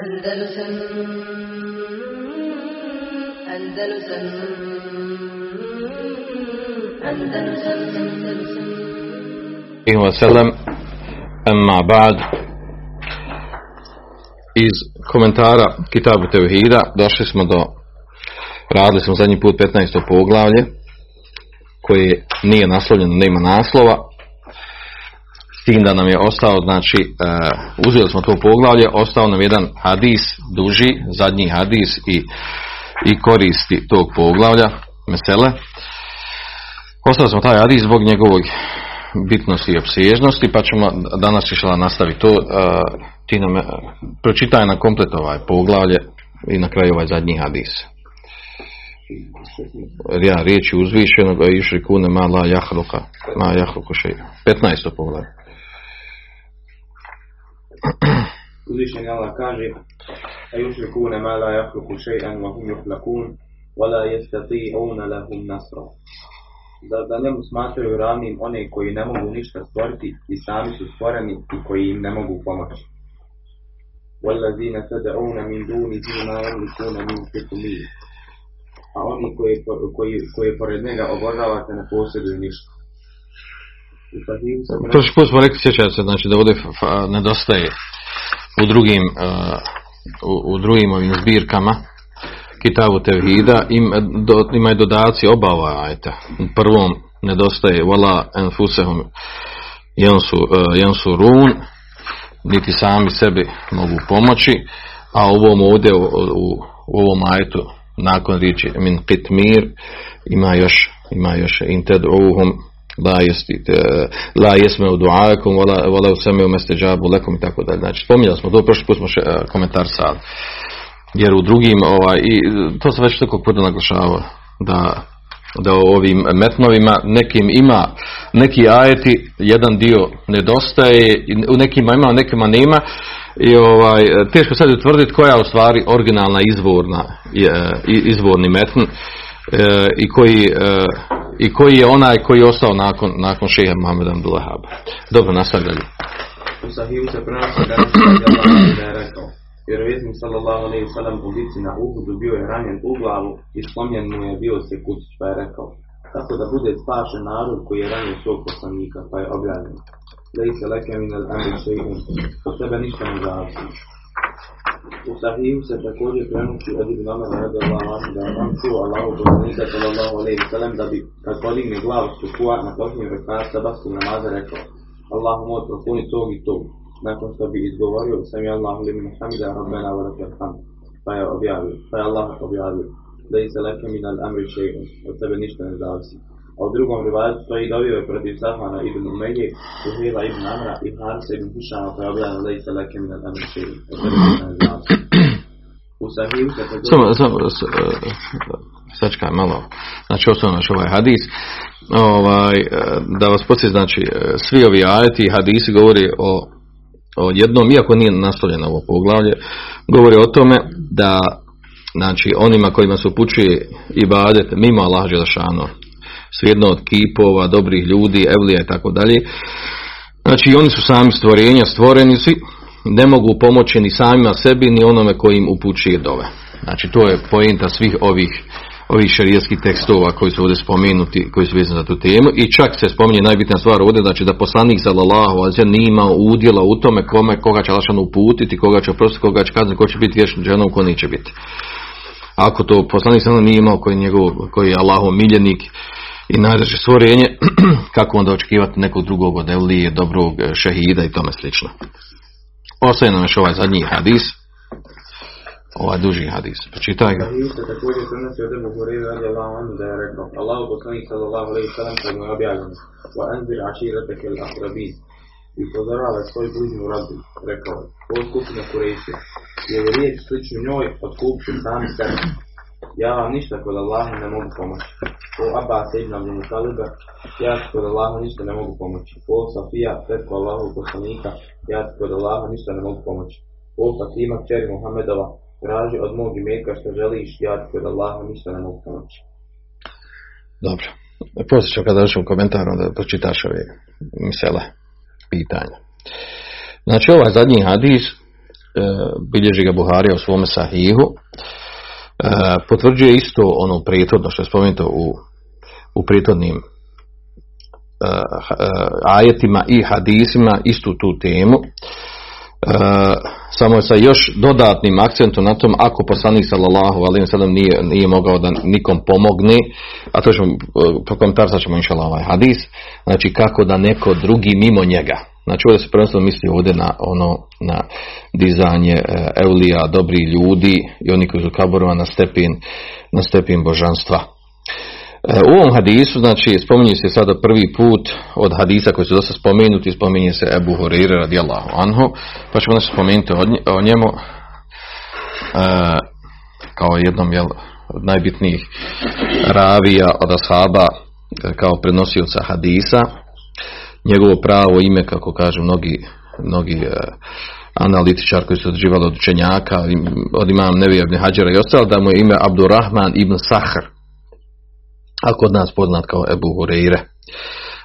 Andalusam Andalusam Andalusam amma ba'd iz komentara Kitabu Tevhida došli smo do radili smo zadnji put 15. poglavlje koje nije naslovljeno, nema naslova s tim da nam je ostao znači uh, uzeli smo to poglavlje ostao nam jedan hadis duži, zadnji hadis i, i koristi tog poglavlja mesele ostali smo taj hadis zbog njegovog bitnosti i opsežnosti, pa ćemo danas išla nastaviti to. ti nam uh, pročitaj na komplet ovaj poglavlje i na kraju ovaj zadnji hadis. Ja, riječi uzvišenog, a išli kune ma la jahluka, ma jahluku še. 15. poglavlje. Uzvišen Allah kaže a yušri kune ma la jahluku še'an wa hum yuhlakun wa la yastati'una lahum nasra da, da njemu smatraju ravnim one koji ne mogu ništa stvoriti i sami su stvoreni i koji im ne mogu pomoći. وَالَّذِينَ تَدَعُونَ مِنْ دُونِهِ مَا يَمْلِكُونَ مِنْ قِطْمِيرٍ A oni koji, koji, koji pored njega obožavate ne posjeduju ništa. Prošli put smo rekli, sjećate se, znači da ovdje nedostaje u drugim, uh, u, u drugim ovim zbirkama Kitabu Tevhida. Im, do, imaju dodaci oba ova ajta. Prvom nedostaje Vala enfusehum jensu, uh, run niti sami sebi mogu pomoći. A ovom ovdje u, u, u ovom ajtu nakon riječi min qitmir ima još ima još inted uhum la jesti la jesme u duakom wala wala usame u mesteđabu lekom i tako dalje. Znači spominjali smo to prošli put smo še, uh, komentar sad jer u drugim, ovaj, i to se već tako puta naglašava, da, da u ovim metnovima nekim ima, neki ajeti, jedan dio nedostaje, u nekima ima, u nekima nema, i ovaj, teško sad utvrditi koja je u stvari originalna izvorna, izvorni metn, e, i koji, e, i koji je onaj koji je ostao nakon, nakon šeha Muhammeda Abdullahaba. Dobro, nastavi dalje. U Sahiju se prenosi da je rekao, Vjerovjesnik sallallahu alejhi ve sellem u bitci na Uhudu bio je ranjen u glavu i slomljen mu je bio se kucić, pa je rekao tako da bude spašen narod koji je ranio svog poslanika, pa je objavljen. Lejse leke min al amri še'un, od tebe ništa ne zavisi. U Sahiju se također prenosi od Ibn Amara radijallahu anhu da on čuo Allahu poslanika sallallahu alejhi ve sellem da bi kad podigne glavu sukua na posljednju rekata sabahskog namaza rekao Allahu moj propuni tog i tog nakon što bi izgovorio sam je Allahu limin hamida rabbena wa lakal hamd pa je objavio pa je Allah objavio da i se leke min al amri še'un od tebe ništa ne zavisi a u drugom rivajetu stoji dobio je protiv Safana ibn Umeje Uhila ibn Amra i Harisa ibn Hušama pa je objavio da i se leke min al amri še'un od tebe ništa ne zavisi u Sahiju se samo, samo, sačkaj malo. Znači osnovno naš ovaj hadis. Ovaj, da vas podsjeti znači svi ovi ajeti i hadisi govori o o jednom, iako nije naslovljeno ovo poglavlje, govori o tome da znači onima kojima se upućuje i badet mimo Allah Đelšano, svijedno od kipova, dobrih ljudi, evlija i tako dalje, znači oni su sami stvorenja, stvoreni su, ne mogu pomoći ni samima sebi, ni onome kojim upućuje dove. Znači to je pojenta svih ovih ovih šarijskih tekstova koji su ovdje spomenuti, koji su vezani za tu temu i čak se spominje najbitnija stvar ovdje, znači da poslanik sallallahu alejhi nije imao udjela u tome kome koga će Allahšan uputiti, koga će oprostiti, koga će kazniti, ko će biti vječni dženom, ko neće biti. Ako to poslanik sallallahu nije imao koji je njegov, koji je Allahov miljenik i najdraže stvorenje, kako onda očekivati nekog drugog od Evlije, dobrog šehida i tome slično. Ostaje nam još ovaj zadnji hadis, ovaj duži hadis. Pročitaj ga. Hadis se također prenosi od Ebu rekao Allahu poslanik sallallahu je wa al-akrabin i rekao je, riječ sličnu njoj otkupću sami sebe. Ja vam ništa kod Allaha ne mogu pomoći. O Abbas ibn Abdul Mutaliba, ja ti kod Allaha ništa ne mogu pomoći. O Safija, tetko Allahu poslanika, ja ti kod Allaha ništa ne mogu pomoći. O Fatima, kćeri Muhammedova, traži od mog imeka što želiš, ja ti kod Allaha ništa ne mogu pomoći. Dobro. Poslije ću kada došem komentar, onda pročitaš ove misele, pitanja. Znači ovaj zadnji hadis bilježi ga Buharija u svome sahihu, e, potvrđuje isto ono prethodno što je spomenuto u, u prethodnim e, ajetima i hadisima istu tu temu. samo je sa još dodatnim akcentom na tom ako poslanik sallallahu alejhi ve nije, nije mogao da nikom pomogne, a to ćemo prokomentarati ćemo inshallah ovaj hadis, znači kako da neko drugi mimo njega Znači ovdje se prvenstveno misli ovdje na ono na dizanje eulija, dobri ljudi i oni koji su kaborova na stepin, na stepin božanstva. E, u ovom hadisu, znači, spominje se sada prvi put od hadisa koji su dosta spomenuti, spominje se Ebu Hurire radijallahu anhu, pa ćemo nešto spomenuti o njemu e, kao jednom jel, od najbitnijih ravija od ashaba kao prenosioca hadisa. Njegovo pravo ime, kako kažu mnogi, mnogi e, analitičar koji su odživali od učenjaka, od imam Nevija ibn Hađara i ostalo, da mu je ime Abdurrahman ibn Sahr, a kod nas poznat kao Ebu Hureyre.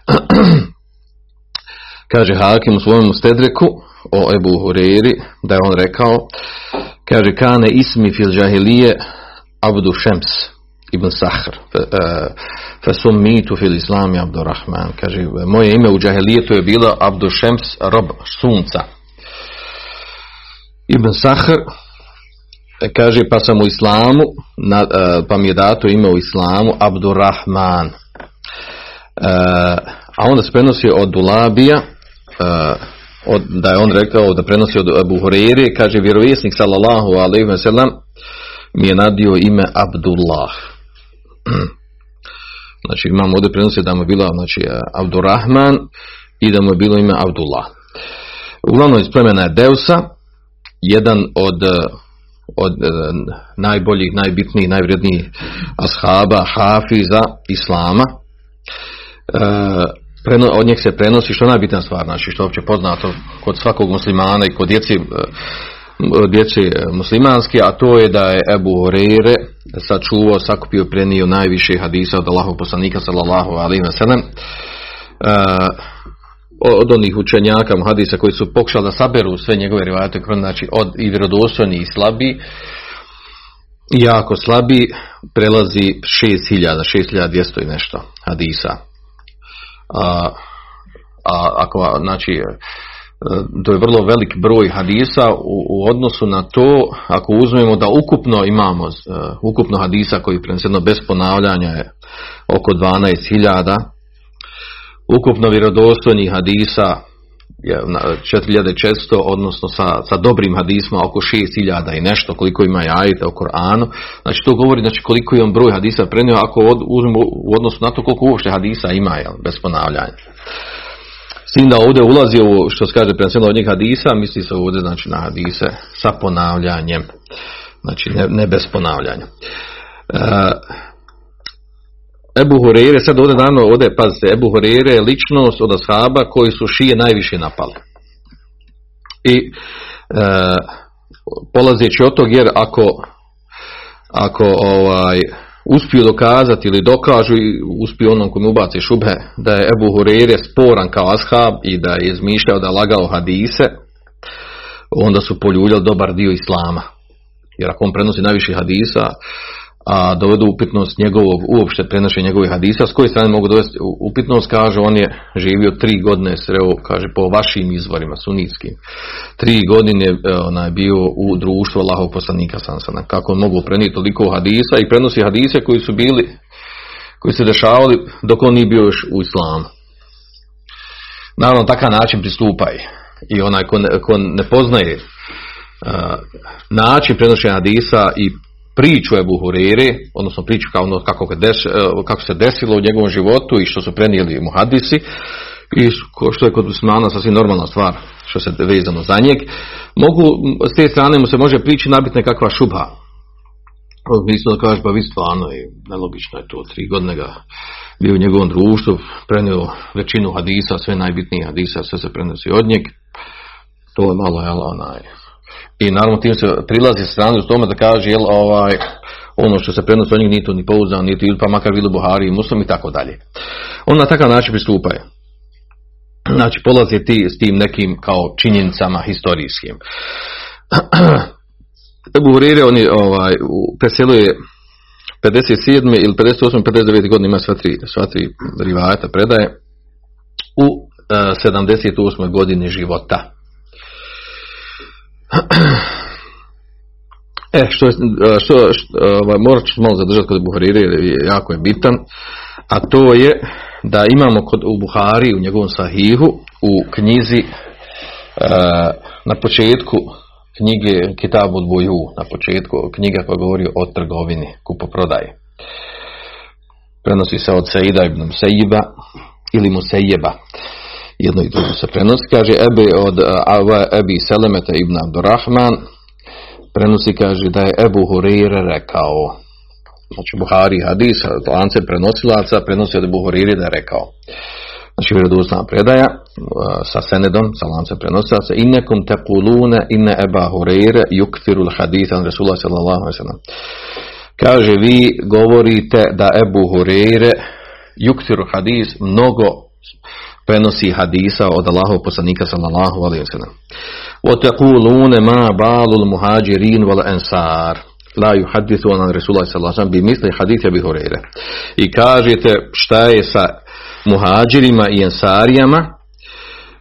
kaže Hakim u svojom stedreku o Ebu Hureyri, da je on rekao, kaže, kane ismi fil džahilije Abdu Šems, ibn Sahr mitu fil islami Abdurrahman kaže moje ime u džahelijetu je bilo Abdu Šems rob sunca Ibn Sahr kaže pa sam u islamu na, e, pa mi je dato ime u islamu Abdurrahman e, a onda se prenosi od Dulabija e, od, da je on rekao da prenosi od Abu Hureyre kaže vjerovjesnik sallallahu alaihi wa sallam mi je nadio ime Abdullah Znači imamo ovdje prenosi da mu je bila znači, Abdurrahman i da mu je bilo ime Abdullah. Uglavnom iz plemena je Deusa, jedan od, od e, najboljih, najbitnijih, najvrednijih ashaba, hafiza, islama. E, od njeg se prenosi što je najbitnija stvar, znači što je opće poznato kod svakog muslimana i kod djeci e, djeci muslimanski, a to je da je Ebu Horeire sačuvao, sakupio, prenio najviše hadisa od Allahog poslanika sallallahu alaihi wa sallam od onih učenjaka hadisa koji su pokušali da saberu sve njegove rivajate, znači od i vjerodostojni i slabi, jako slabi, prelazi 6000, 6200 i nešto hadisa. A, a ako, znači, to je vrlo velik broj hadisa u, odnosu na to ako uzmemo da ukupno imamo uh, ukupno hadisa koji preneseno bez ponavljanja je oko 12.000 ukupno vjerodostojnih hadisa je 4400 odnosno sa, sa dobrim hadisma oko 6000 i nešto koliko ima jajite o Koranu znači to govori znači koliko je on broj hadisa prenio ako uzmemo u odnosu na to koliko uopšte hadisa ima jel, bez ponavljanja tim da ovdje ulazi u što se kaže prema od njih hadisa, misli se ovdje znači na hadise sa ponavljanjem. Znači ne, ne bez ponavljanja. E, Ebu Hurere, sad ovdje naravno, ovdje pazite, Ebu Hurere je ličnost od ashaba koji su šije najviše napali. I e, polazeći od tog jer ako ako ovaj uspiju dokazati ili dokažu i uspiju onom kome ubaci šubhe da je Ebu Hureyre sporan kao ashab i da je izmišljao da je lagao hadise, onda su poljuljali dobar dio islama. Jer ako on prenosi najviše hadisa, a dovedu upitnost njegovog, uopšte prenošenja njegovih hadisa, s koje strane mogu dovesti upitnost, kaže, on je živio tri godine, sreo, kaže, po vašim izvorima, sunitskim. Tri godine e, ona je bio u društvu Allahov poslanika Sansana. Kako on mogu prenijeti toliko hadisa i prenosi hadise koji su bili, koji se dešavali dok on nije bio još u islamu. Naravno, takav način pristupaj. I onaj ko ne, ko ne poznaje uh, način prenošenja hadisa i priču Ebu Hurere, odnosno priču kao ono kako, e, kako se desilo u njegovom životu i što su prenijeli mu hadisi, i što je kod muslimana sasvim normalna stvar što se vezano za njeg, mogu, s te strane mu se može prići nabiti nekakva šubha. Mislim da kažeš, pa vi stvarno i nelogično je to, tri godine ga bio u njegovom društvu, prenio većinu hadisa, sve najbitnije hadisa, sve se prenosi od njeg. To je malo, jel, onaj, i naravno tim se prilazi stranu u tome da kaže jel ovaj ono što se prenosi od njih nije ni pouzdano, niti pa makar bilo Buhari i Muslim i tako dalje. On na takav način pristupaju. Znači polazi ti s tim nekim kao činjenicama historijskim. Ebu Hurire, on je ovaj, u- preselio je 57. ili 58. 59. godine ima sva tri, sva tri rivajata predaje u e, 78. godini života. E, što, e, što, što ovaj, morat ću malo zadržati kod Buharire, jer je jako je bitan, a to je da imamo kod, u Buhari, u njegovom sahihu, u knjizi, e, na početku knjige Kitab od Boju, na početku knjiga koja govori o trgovini, kupoprodaji. Prenosi se od Saida ibn Musaiba ili Musejeba. Jedno i drugo se prenosi. Kaže Ebi od Ava Ebi Selemeta ibn Abdurrahman prenosi kaže da je Ebu Hurire rekao. Znači Buhari hadis lance prenosilaca prenosi od Ebu Hurire da je rekao. Znači vjerodostojna predaja sa senedom sa lancem prenosilaca. Innekum tekulune inne Eba Hurire yukthiru l-hadith an Rasulullah sallallahu alaihi sallam kaže vi govorite da Ebu Hurire yukthiru hadis mnogo prenosi hadisa od Allahov poslanika sallallahu alaihi wa sallam. وَتَقُولُونَ مَا بَالُ الْمُهَاجِرِينَ وَالْأَنْصَارِ la yuhadithu an Rasulullah sallallahu alejhi ve sellem bi misli hadith Abi Hurajre. I kažete šta je sa muhađirima i ensarijama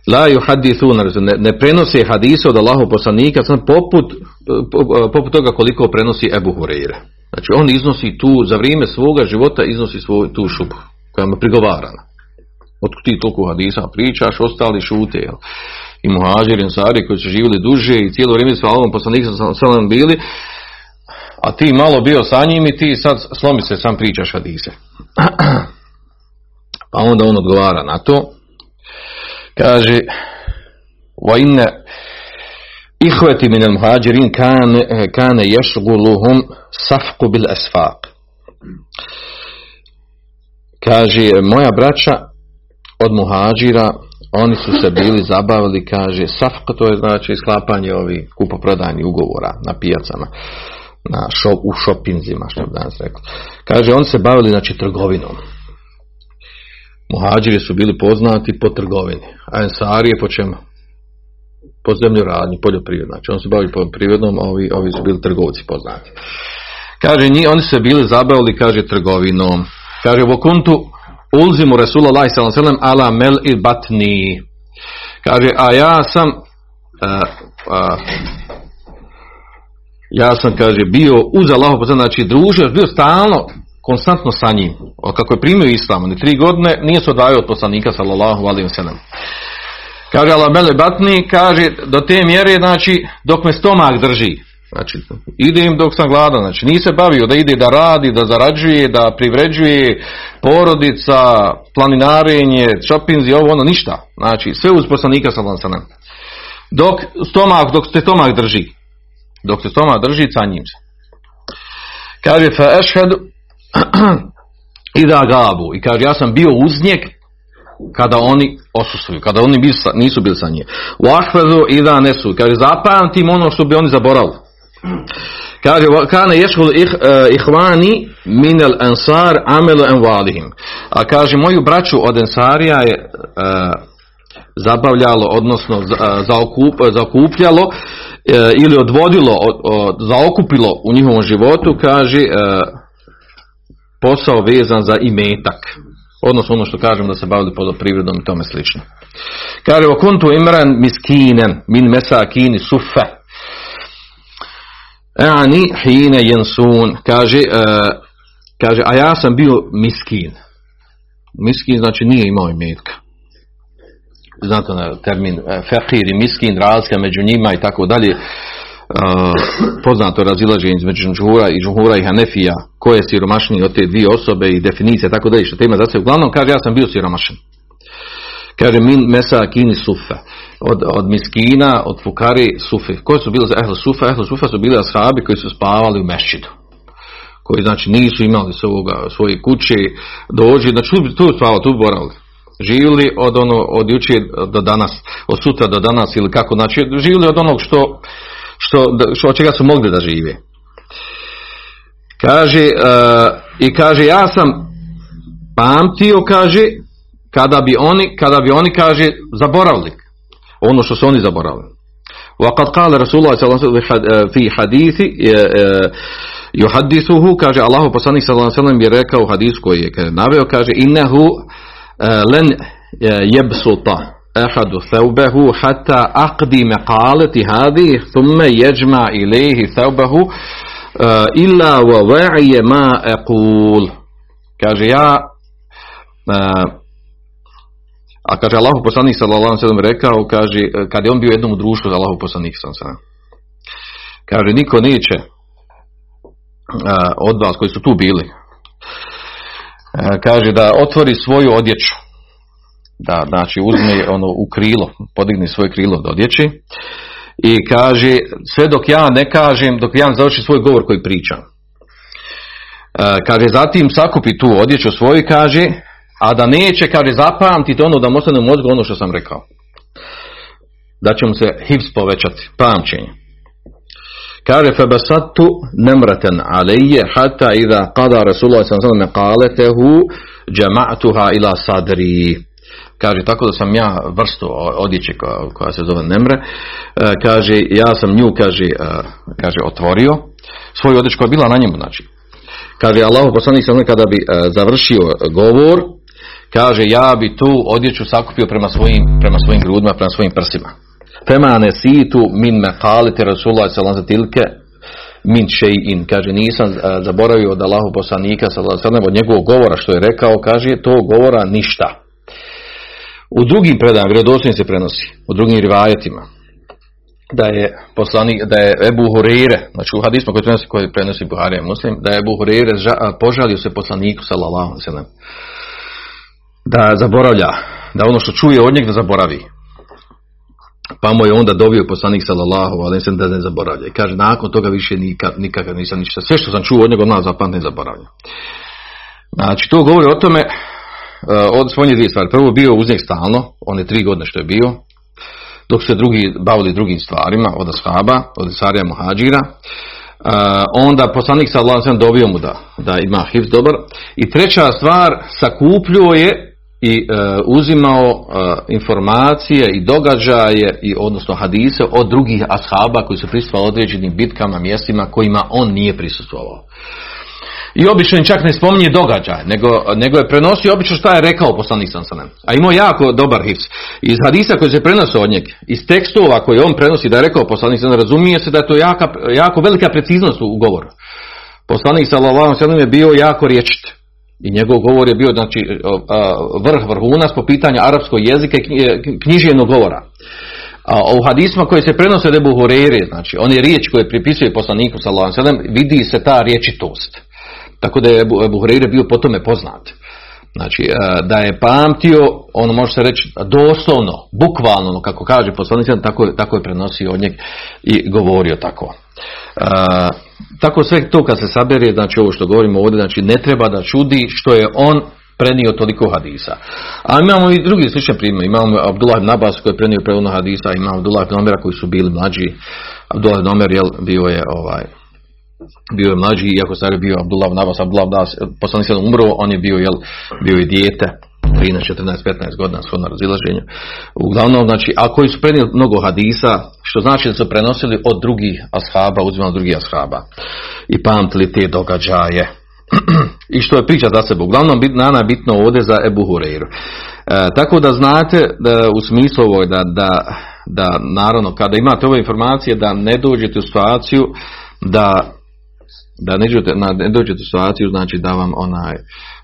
la yuhadithu ne, ne prenose hadise od Allahov poslanika sam poput poput toga koliko prenosi Ebu Hurajre. Znači on iznosi tu za vrijeme svoga života iznosi svoju tu šubu koja mu prigovarana. Od ti toliko hadisa pričaš, ostali šute. Jel? I muhađiri, ensari koji su živjeli duže i cijelo vrijeme su Allahom poslanika sallam bili, a ti malo bio sa njim i ti sad slomi se sam pričaš hadise. Pa onda on odgovara na to. Kaže wa inna ihveti min al-muhađirin kane, kane ješguluhum safku bil asfaq. Kaže, moja braća od muhađira, oni su se bili zabavili, kaže, safka, to je znači sklapanje ovih kupoprodajnih ugovora na pijacama na šop, u šopinzima, što bi danas rekao. Kaže, oni se bavili, znači, trgovinom. Muhađiri su bili poznati po trgovini, a ensarije po čemu? Po zemljoradnji, poljoprivredno. Znači, oni se bavili poljoprivrednom, a ovi, ovi su bili trgovci poznati. Kaže, njih, oni se bili zabavili, kaže, trgovinom. Kaže, vokuntu ulzimu Resulullah sallam ala mel i batni. Kaže, a ja sam a, a, ja sam, kaže, bio uz Allahov znači družio, bio stalno, konstantno sa njim. Kako je primio islam, ni tri godine, nije se odvajao od poslanika, sallallahu alaihi wa sallam. Kaže, ala mele batni, kaže, do te mjere, znači, dok me stomak drži. Znači, idem dok sam gladan, znači, nije se bavio da ide da radi, da zarađuje, da privređuje, porodica, planinarenje, šopinzi, ovo, ono, ništa. Znači, sve uz poslanika, wa sallam. Dok stomak, dok te stomak drži dok se stoma drži sa njim se. Kaže, fa ešhedu ida gabu. I kaže, ja sam bio uz njeg kada oni osustuju, kada oni sa, nisu bili sa njim. U ahvedu ida nesu. Kaže, zapamtim ono što bi oni zaboravili. Kaže, kane ješhul ih, uh, ihvani minel ansar amelu envalihim. A kaže, moju braću od ensarija je uh, zabavljalo, odnosno zaokup, zaokupljalo e, ili odvodilo, od, od, zaokupilo u njihovom životu, kaže e, posao vezan za imetak. Odnosno ono što kažem da se bavili poljoprivredom i tome slično. Kaže, o kuntu imran miskinen min mesakini sufe. Ani hine jensun. Kaže, e, kaže, a ja sam bio miskin. Miskin znači nije imao imetka znate na termin fekir i miskin, razlika među njima i tako dalje, poznato razilaženje između džuhura i džuhura i hanefija, ko je siromašniji od te dvije osobe i definicije, tako dalje, što tema za se. Uglavnom, kaže, ja sam bio siromašan. Kaže, min mesa kini sufe. Od, od miskina, od fukari sufe. Koji su bili za ehle sufe? Ehle sufe su bili ashabi koji su spavali u mešćidu koji znači nisu imali svoga, svoje kuće, dođi, znači tu, tu spavali, tu boravili živjeli od ono od jučer do danas, od sutra do danas ili kako, znači živjeli od onog što, što, što od čega su mogli da žive. Kaže, uh, i kaže, ja sam pamtio, kaže, kada bi oni, kada bi oni, kaže, zaboravili ono što su oni zaboravili. وقد قال رسول الله صلى الله عليه وسلم في حديث yuhadisuhu, kaže Allahu poslanik sallallahu alejhi ve sellem je rekao u hadisu koji je naveo, kaže innehu len jebsuta ahadu thawbahu hatta aqdi maqalati hadhihi thumma yajma ilayhi thawbahu illa wa wa'iya ma aqul. Kaže ja a kaže Allahu poslanik sallallahu alejhi rekao, kaže kad je on bio u jednom društvu za Allahu poslanik sallallahu Kaže niko neće od vas koji su tu bili kaže da otvori svoju odjeću. Da znači uzme ono u krilo podigne svoje krilo do odjeći i kaže sve dok ja ne kažem dok ja ne završi svoj govor koji pričam. Kaže zatim sakupi tu odjeću svoju kaže a da neće kaže zapamtiti ono da mu ostane u mozgu ono što sam rekao da će mu se hivs povećati pamćenje Kaže febasatu nemraten alije hata iza qada Rasulullah sallallahu qaletehu jama'tuha ila sadri. Kaže tako da sam ja vrstu odjeće koja, koja se zove nemre, e, kaže ja sam nju kaže, e, kaže otvorio svoju odjeću koja je bila na njemu znači. Kaže Allah poslanik sam kada bi e, završio govor, kaže ja bi tu odjeću sakupio prema svojim, prema svojim grudima, prema svojim prsima. Fema nesitu min mekalite Rasulullah sallallahu tilke min še'in. Kaže, nisam zaboravio od Allahu poslanika sallallahu od njegovog govora što je rekao, kaže, to govora ništa. U drugim predajama, vjerodostojno se prenosi, u drugim rivajetima, da je poslanik, da je Ebu Hurire, znači u hadismu koji prenosi, koji prenosi Buharija muslim, da je Ebu Hurire požalio se poslaniku sallallahu sallam, da zaboravlja, da ono što čuje od njega da zaboravi. Pa mu je onda dobio poslanik sallallahu alejhi da ne zaboravlja. I kaže nakon toga više nikad nikakav nisam ništa. Sve što sam čuo od njega od nas zapamtim zaboravlja. Znači to govori o tome uh, od svojnje dvije stvari. Prvo bio uz njeg stalno, on je tri godine što je bio, dok se drugi bavili drugim stvarima, od ashaba, od Sarija Muhađira. Uh, onda poslanik alejhi dobio mu da, da ima hifz dobar. I treća stvar, sakupljio je i e, uzimao e, informacije i događaje i odnosno hadise od drugih ashaba koji su prisustvovali određenim bitkama, mjestima kojima on nije prisustvovao. I obično čak ne spominje događaj, nego, nego je prenosio obično šta je rekao poslanik sam A imao jako dobar hifs. Iz hadisa koji se prenose od njeg, iz tekstova koje on prenosi da je rekao poslanik sam razumije se da je to jaka, jako velika preciznost u govoru. Poslanik sallallahu je bio jako riječit i njegov govor je bio znači, vrh vrhunac po pitanju arapskog jezika i književnog govora. A u hadisma koji se prenose od Ebu znači on je riječ koju pripisuje poslaniku sallallahu vidi se ta riječitost. Tako da je Ebu, Hureyre bio po tome poznat. Znači, da je pamtio, ono može se reći doslovno, bukvalno, kako kaže poslanik, tako, tako je prenosio od njeg i govorio tako tako sve to kad se sabere, znači ovo što govorimo ovdje, znači ne treba da čudi što je on prenio toliko hadisa. A imamo i drugi slične primjer. Imamo Abdullah ibn Abbas koji je prenio prevodno hadisa, imamo Abdullah ibn Omera koji su bili mlađi. Abdullah ibn Omer jel, bio je ovaj, bio je mlađi, iako stari bio Abdullah ibn Abbas, Abdullah ibn Abbas, poslanik se umro, on je bio, jel, bio je dijete. 13, 14, 15 godina na razilaženju. Uglavnom, znači, a koji su prenijeli mnogo hadisa, što znači da su prenosili od drugih ashaba, uzimali drugih ashaba i pamtili te događaje. I što je priča za sebe. Uglavnom, nana bitno ovdje za Ebu Hureyru. E, tako da znate da, u smislu ovoj da, da, da naravno kada imate ove informacije da ne dođete u situaciju da da ne dođete, ne dođete u situaciju znači da vam onaj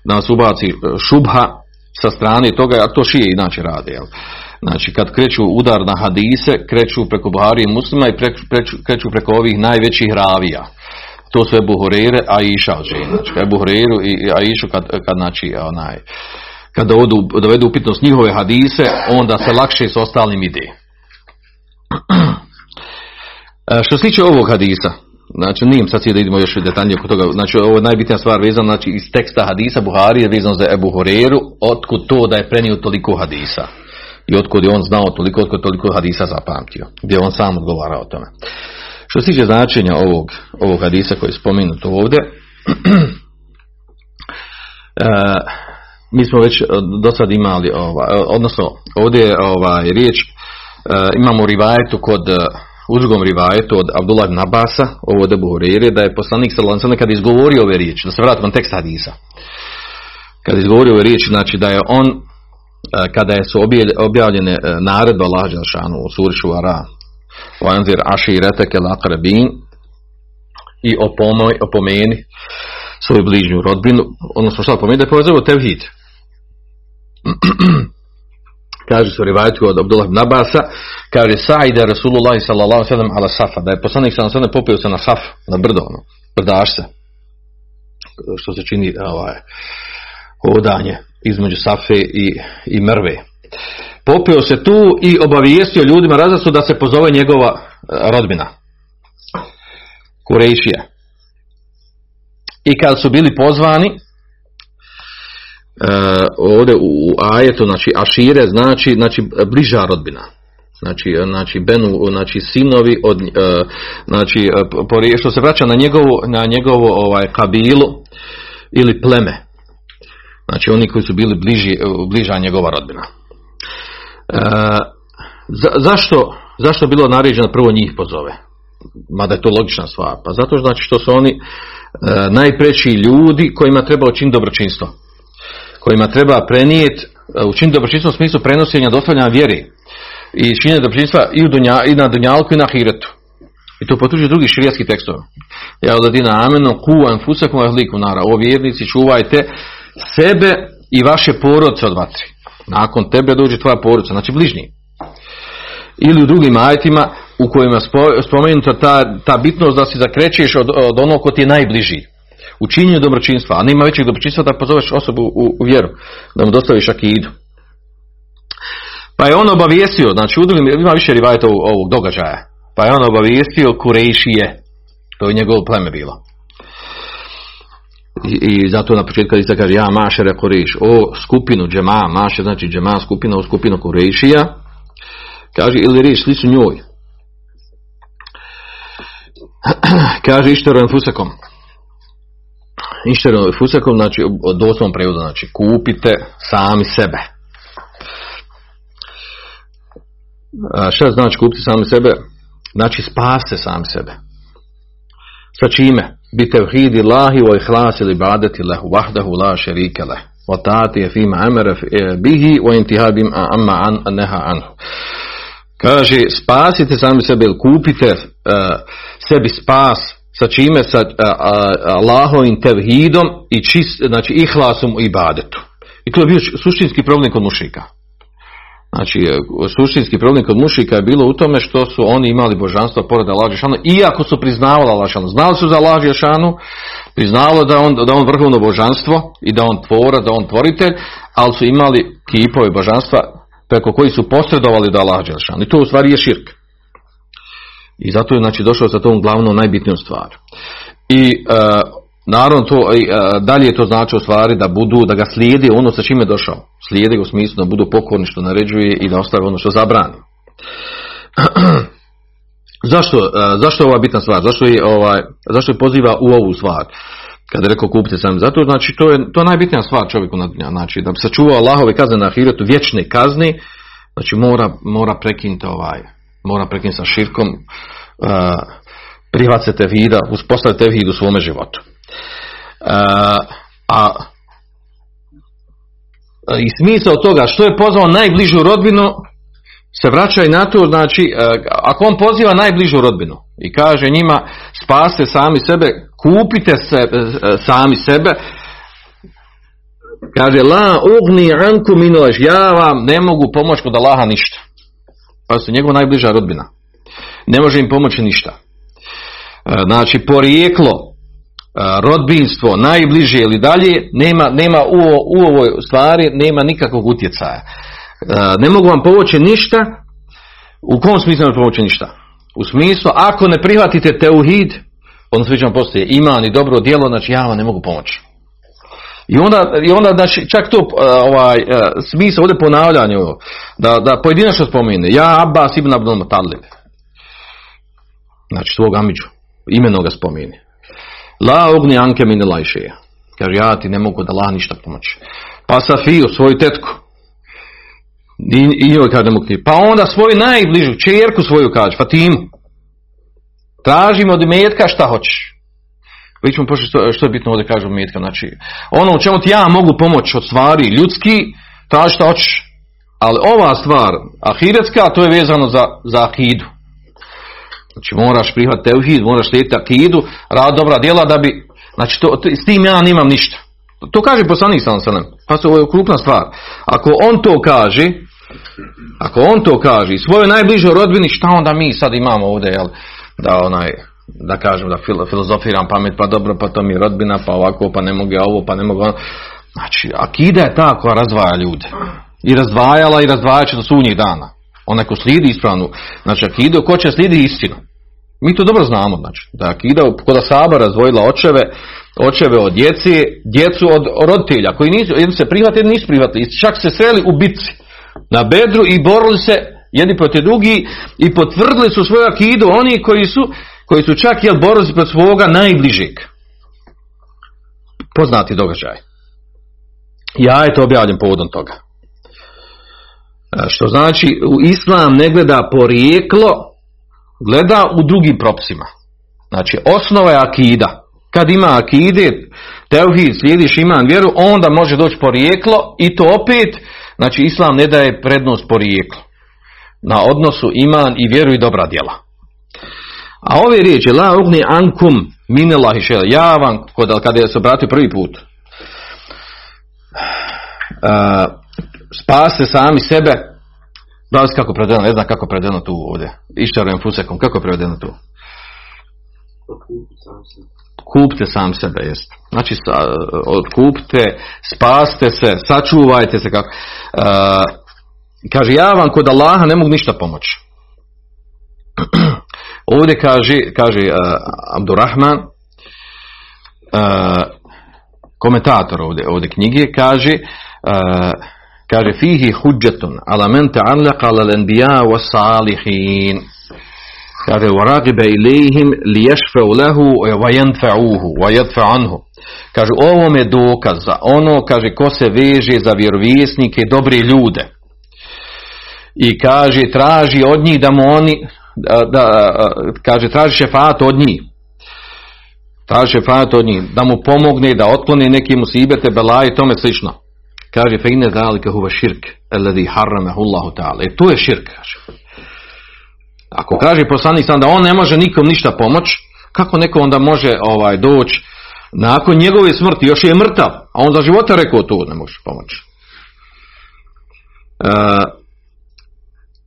da vas ubaci šubha sa strane toga, a to šije inače rade. Jel? Znači, kad kreću udar na hadise, kreću preko Buhari i muslima i kreću, kreću preko ovih najvećih ravija. To su Ebu Hureyre, a Iša od žena. Znači, Ebu Hureyru i Išu kad, kad znači, onaj, kad dovedu, dovedu upitnost njihove hadise, onda se lakše s ostalim ide. E, što se tiče ovog hadisa, Znači, nijem sad da idemo još detaljnije oko toga. Znači, ovo je najbitnija stvar vezana znači, iz teksta hadisa Buhari je vezano za Ebu Horeru, otkud to da je prenio toliko hadisa. I otkud je on znao toliko, otkud toliko hadisa zapamtio. Gdje on sam odgovara o tome. Što se tiče značenja ovog, ovog hadisa koji je spomenut ovdje, e, mi smo već do sad imali, ovaj, odnosno ovdje je ovaj, riječ, e, imamo rivajetu kod u drugom rivajetu od Abdullah ibn Abasa, ovo od Ebu da je poslanik sallallahu alejhi ve sellem kad je izgovorio ove riječi, da se vratimo na tekst hadisa. Kad je izgovorio ove riječi, znači da je on e, kada je su objavljene e, naredbe Allah Đelšanu u suri Šuara Vanzir Aši Reteke Lakrabin i opomoj, opomeni svoju bližnju rodbinu, odnosno šta pomeni da je povezao tevhid. kaže se u od Abdullah ibn Abasa, kaže Sa'ida Rasulullah sallallahu sallam ala safa, da je poslanik sallallahu sallam popio se na saf, na brdo, ono, brdaš se, što se čini ovaj, hodanje između safe i, i mrve. Popio se tu i obavijestio ljudima različno da se pozove njegova e, rodbina. Kurejšija. I kad su bili pozvani, ovdje u, ajetu, znači ašire, znači, znači bliža rodbina. Znači, znači, Benu, znači sinovi od, e, znači, što se vraća na njegovu, na njegovu ovaj, kabilu ili pleme. Znači, oni koji su bili bliži, bliža njegova rodbina. E, za, zašto, zašto bilo naređeno prvo njih pozove? Mada je to logična stvar. Pa zato znači što su oni e, najpreći ljudi kojima treba učiniti dobročinstvo. Kojima treba prenijeti, e, učiniti dobročinstvo u smislu prenošenja dostavljanja vjeri. I činjenja dobročinstva i, u dunja, i na dunjalku i na hiretu. I to potvrđuje drugi širijski tekstova. Ja odadina amenu ku anfusakum ahlikum nara. O vjernici čuvajte sebe i vaše porodce od vatri. Nakon tebe dođe tvoja porodica, znači bližnji. Ili u drugim ajetima u kojima je spo- spomenuta ta, ta bitnost da se zakrećeš od, od onog ko ti je najbliži. U činjenju dobročinstva, a nema većeg dobročinstva da pozoveš osobu u, u vjeru, da mu dostaviš akidu. Pa je on obavijestio, znači u drugim, ima više rivajeta ovog, događaja, pa je on obavijestio Kurejšije, to je njegovo pleme bilo. I, i zato na početku kada kaže ja mašere Kurejš, o skupinu džema, maše znači džema skupina u skupinu Kurejšija, kaže ili riječ sliču njoj. kaže ištero enfusakom. Ištero enfusakom, znači u doslovnom prevodu, znači kupite sami sebe. A šta znači kupiti sami sebe? Znači spaste sami sebe. Sa čime? Bi tevhidi lahi wa ihlasi li badeti lehu vahdahu la šerike leh. Wa ta'ati je fima amere bihi wa intihabim amma an neha anhu. Kaže, spasite sami sebe ili kupite uh, sebi spas sa čime? Sa Allahovim tevhidom i čist, znači ihlasom u ibadetu. I to je bio suštinski problem kod mušika. Znači, e, suštinski problem kod mušika je bilo u tome što su oni imali božanstvo pored Allah Žešanu, iako su priznavali Allah Žešanu. Znali su za Allah Žešanu, priznalo da on, da on vrhovno božanstvo i da on tvora, da on tvoritelj, ali su imali kipove božanstva preko koji su posredovali do Allah Žešanu. I to u stvari je širk. I zato je znači, došao sa tom glavnom najbitnijom stvar. I e, naravno to, e, dalje je to znači u stvari da budu, da ga slijedi ono sa čime je došao. Slijedi ga u smislu da budu pokorni što naređuje i da ostave ono što zabrani. zašto, e, zašto je ova bitna stvar? Zašto je, ovaj, zašto je poziva u ovu stvar? Kada je rekao kupite sami. Zato znači to je, to je najbitnija stvar čovjeku. na. Znači da bi sačuvao Allahove kazne na ahiretu, vječne kazne, znači mora, mora prekinuti ovaj, mora prekinuti sa širkom, uh, prihvat se tevhida, uspostaviti tevhid u svome životu. Uh, a i smisao toga što je pozvao najbližu rodbinu se vraća i na to, znači, uh, ako on poziva najbližu rodbinu i kaže njima spaste sami sebe, kupite se sami sebe, kaže la ugni anku minoleš, ja vam ne mogu pomoći kod Allaha ništa. Pa su njegova najbliža rodbina. Ne može im pomoći ništa. Uh, znači, porijeklo rodbinstvo najbliže ili dalje nema, nema u, u ovoj stvari nema nikakvog utjecaja. Ne mogu vam pomoći ništa. U kom smislu ne pomoći ništa? U smislu ako ne prihvatite teuhid onda svi ćemo postoje iman i dobro djelo znači ja vam ne mogu pomoći i onda, i onda znači, čak to ovaj, smisao ovdje ponavljanje da, da pojedinačno spomene ja Abbas ibn Abdul Mutalib znači svog Amidžu imeno ga spomeni La ogni anke mine lajšeja. Kaže, ja ti ne mogu da la ništa pomoći. Pa Safiju, svoju tetku. I, i njoj kaže. Pa onda svoju najbližu, čerku svoju kaže, Fatimu. Tražimo od metka šta hoćeš. Vidjet ćemo pošto što, što je bitno ovdje kažu metka. Znači, ono u čemu ti ja mogu pomoći od stvari ljudski, traži šta hoćeš. Ali ova stvar, ahiretska, to je vezano za, za akidu. Znači moraš prihvatiti teuhid, moraš slijediti akidu, rad dobra djela da bi, znači to, s tim ja nemam ništa. To kaže poslanik ve sellem. Pa ovo je krupna stvar. Ako on to kaže, ako on to kaže i svojoj najbližoj rodbini, šta onda mi sad imamo ovdje, jel? Da onaj, da kažem da fil, filozofiram pamet, pa dobro, pa to mi je rodbina, pa ovako, pa ne mogu ja ovo, pa ne mogu ono. Znači, akida je ta koja razdvaja ljude. I razdvajala i razdvajat će do sunnjih dana. Onaj ko slijedi ispravnu, znači akidu, ko će slijedi istinu. Mi to dobro znamo, znači, da akida kod Saba razdvojila očeve, očeve od djece, djecu od roditelja, koji nisu, jedni se prihvatili, jedni nisu prihvatili. Čak se sreli u bitci na bedru i borili se jedni protiv drugi i potvrdili su svoju akidu oni koji su, koji su čak jel se protiv svoga najbližeg. Poznati događaj. Ja je to objavljen povodom toga. E, Što znači, u islam ne gleda porijeklo, gleda u drugim propisima. Znači, osnova je akida. Kad ima akide, teuhid, slijediš iman vjeru, onda može doći porijeklo i to opet, znači, islam ne daje prednost porijeklu. Na odnosu iman i vjeru i dobra djela. A ove riječi, la ugni ankum minelahi ja vam, kod, kada se obratio prvi put, a, spase sami sebe, da li kako prevedeno, ne znam kako prevedeno tu ovdje, iščarujem fusekom, kako je prevedeno tu? Kupte sam sebe, jest. Znači, otkupte, spaste se, sačuvajte se, kako. A, kaže, ja vam kod Allaha ne mogu ništa pomoći. Ovdje kaže, kaže uh, Abdurrahman, uh, komentator ovdje, ovdje knjige, kaže uh, kaže fihi huđetun ala men ta'allaqa ala l'anbiya wa salihin kaže wa ragibe ilihim li yashfa'u lahu wa yanfa'uhu wa yadfa anhu. Kaže ovom je dokaz za ono kaže ko se veže za vjerovjesnike dobre ljude. I kaže traži od njih da mu oni da, da, kaže, traži šefat od njih. Traži šefat od njih, da mu pomogne, da otkloni neki musibete, belaje i tome slično. Kaže, fe ine zalike huva širk, alladhi harramehu Allahu ta'ala. I to je širk, kaže. Ako kaže poslanik sam da on ne može nikom ništa pomoć, kako neko onda može ovaj doći nakon njegove smrti, još je mrtav, a on za života rekao to ne može pomoći. E,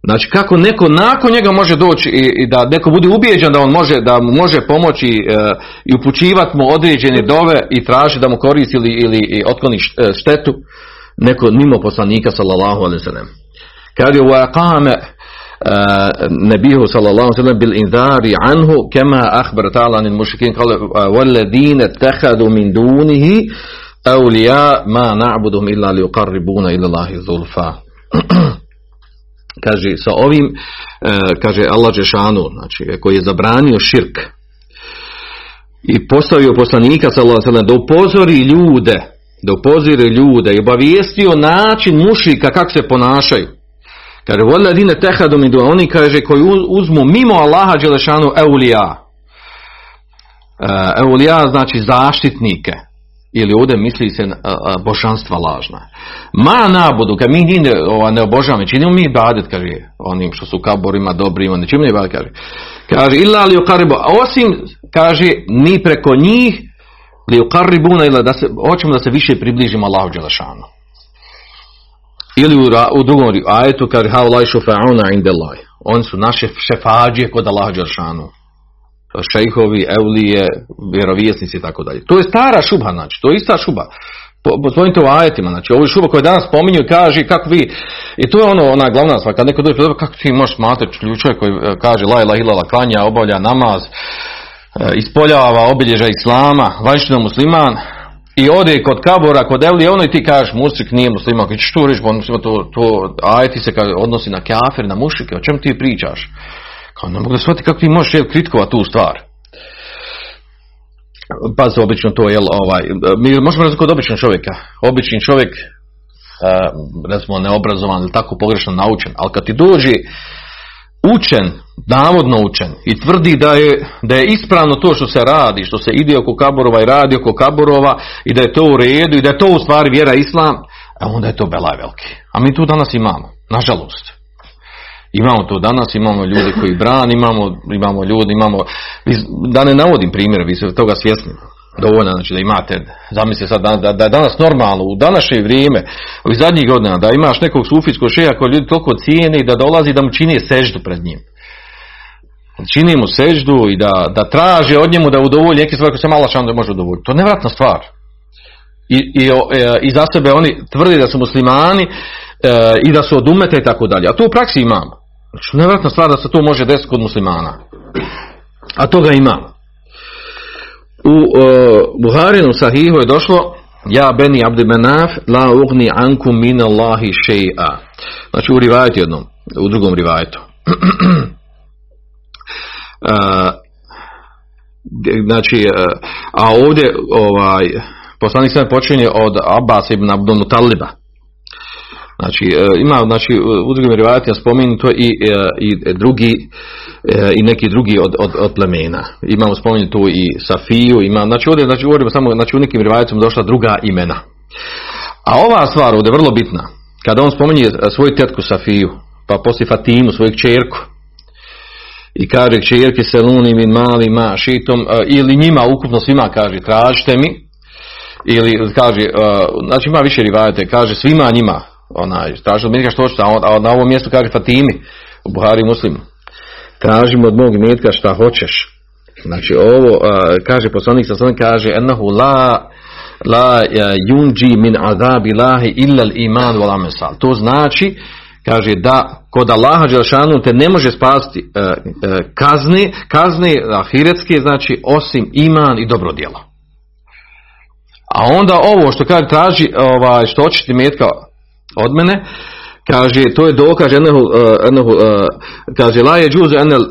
Znači kako neko nakon njega može doći i, i da neko bude ubijeđen da on može, da mu može pomoći e, i upućivati mu određene dove i traži da mu koristi ili, ili otkloni e, štetu neko mimo poslanika sallallahu alaihi sallam. Kaže u aqame nebihu sallallahu alaihi sallam bil indari anhu kema akhbar ta'ala anil mušrikin kale waladine tehadu min dunihi awliya ma na'buduhum illa liuqarribuna ila Allahi zulfa. kaže sa ovim e, kaže Allah Žešanu znači koji je zabranio širk i postavio poslanika sallallahu alejhi da upozori ljude da upozori ljude i obavijestio način mušika kako se ponašaju Kaže, voladine tehadu mi oni kaže koji uz- uzmu mimo Allaha Đelešanu eulija. E, eulija znači zaštitnike. Ili ovdje misli se božanstva lažna. Ma nabudu, kad mi njih ne, ne obožavamo, činimo mi ibadet, kaže, onim što su kaborima dobrima, ne činimo ne kaže. Kaže, illa li ukaribu, osim, kaže, mi preko njih, li ukaribuna, ila da se, hoćemo da se više približimo Allahu Đelešanu. Ili u, u drugom ajetu kaže haulaj šufa'una indelaj. Oni su naše šefađije kod Allaha Đeršanu. Šejhovi, evlije, vjerovjesnici i tako dalje. To je stara šuba, znači, to je ista šuba. Po, svojim to ajetima, znači, je šuba koju danas spominju i kaže kako vi, i to je ono, ona glavna stvar, kad neko dođe, pa kako ti možeš smatrati čovjek koji e, kaže la ilaha illallah, klanja, obavlja namaz, e, ispoljava obilježa islama, vanjština musliman, i ode kod kabora, kod Evlije, ono i ti kažeš mušik nije musliman, što reći, on muslima, to, to ajeti se kaže, odnosi na kafir, na mušike, o čem ti pričaš? Kao ne mogu da shvatiti kako ti možeš jel, kritikovati tu stvar. Pa se obično to, jel, ovaj, mi možemo razlikovati običnog čovjeka. Obični čovjek, recimo neobrazovan ili tako pogrešno naučen, ali kad ti dođe učen, navodno učen i tvrdi da je, da je ispravno to što se radi, što se ide oko kaburova i radi oko kaburova i da je to u redu i da je to u stvari vjera islam, a onda je to belaj veliki. A mi tu danas imamo, nažalost. Imamo to danas, imamo ljudi koji brani, imamo, imamo ljudi, imamo, da ne navodim primjer, vi ste toga svjesni dovoljno znači da imate, zamislite sad da, da je danas normalno, u današnje vrijeme, u zadnjih godina, da imaš nekog sufijskog šeja koji ljudi toliko cijene i da dolazi da mu čini seždu pred njim. Čini mu seždu i da, da traže od njemu da udovolji neke stvari koje se malo šan da može udovoljiti. To je nevratna stvar. I, i, e, i za sebe oni tvrdi da su muslimani e, i da su od umeta i tako dalje. A to u praksi imamo. Znači, nevratna stvar da se to može desiti kod muslimana. A toga imamo u uh, Buharinu sahihu je došlo ja beni abdi menaf la ugni anku min Allahi še'a. Znači u rivajetu jednom, u drugom rivajetu. uh, znači, uh, a ovdje ovaj, poslanik sam počinje od Abbas ibn Abdul Mutaliba. Znači, uh, ima znači, u drugim rivajetima spomenuto i, uh, i drugi E, i neki drugi od, od, od plemena. Imamo spomenuti tu i Safiju, ima, znači ovdje znači, govorimo samo, znači u nekim rivajicom došla druga imena. A ova stvar ovdje je vrlo bitna. Kada on spominje svoju tetku Safiju, pa poslije Fatimu, svoju čerku, i kaže čerke Seluni min mali ma šitom, e, ili njima ukupno svima kaže tražite mi, ili kaže, e, znači ima više rivajate, kaže svima njima, onaj, tražite mi što hoćete, a na ovom mjestu kaže Fatimi, u Buhari muslimu tražimo od mog metka šta hoćeš. Znači ovo, kaže poslanik sa kaže, ennahu la la yunji min azabi lahi illa iman wal amsal. To znači kaže da kod Allaha dželešanu te ne može spasti uh, uh, kazne, kazne ahiretske, znači osim iman i dobro djelo. A onda ovo što kaže traži ovaj što hoćeš ti metka od mene, kaže to je dokaz enahu, enahu kaže la je džuz enel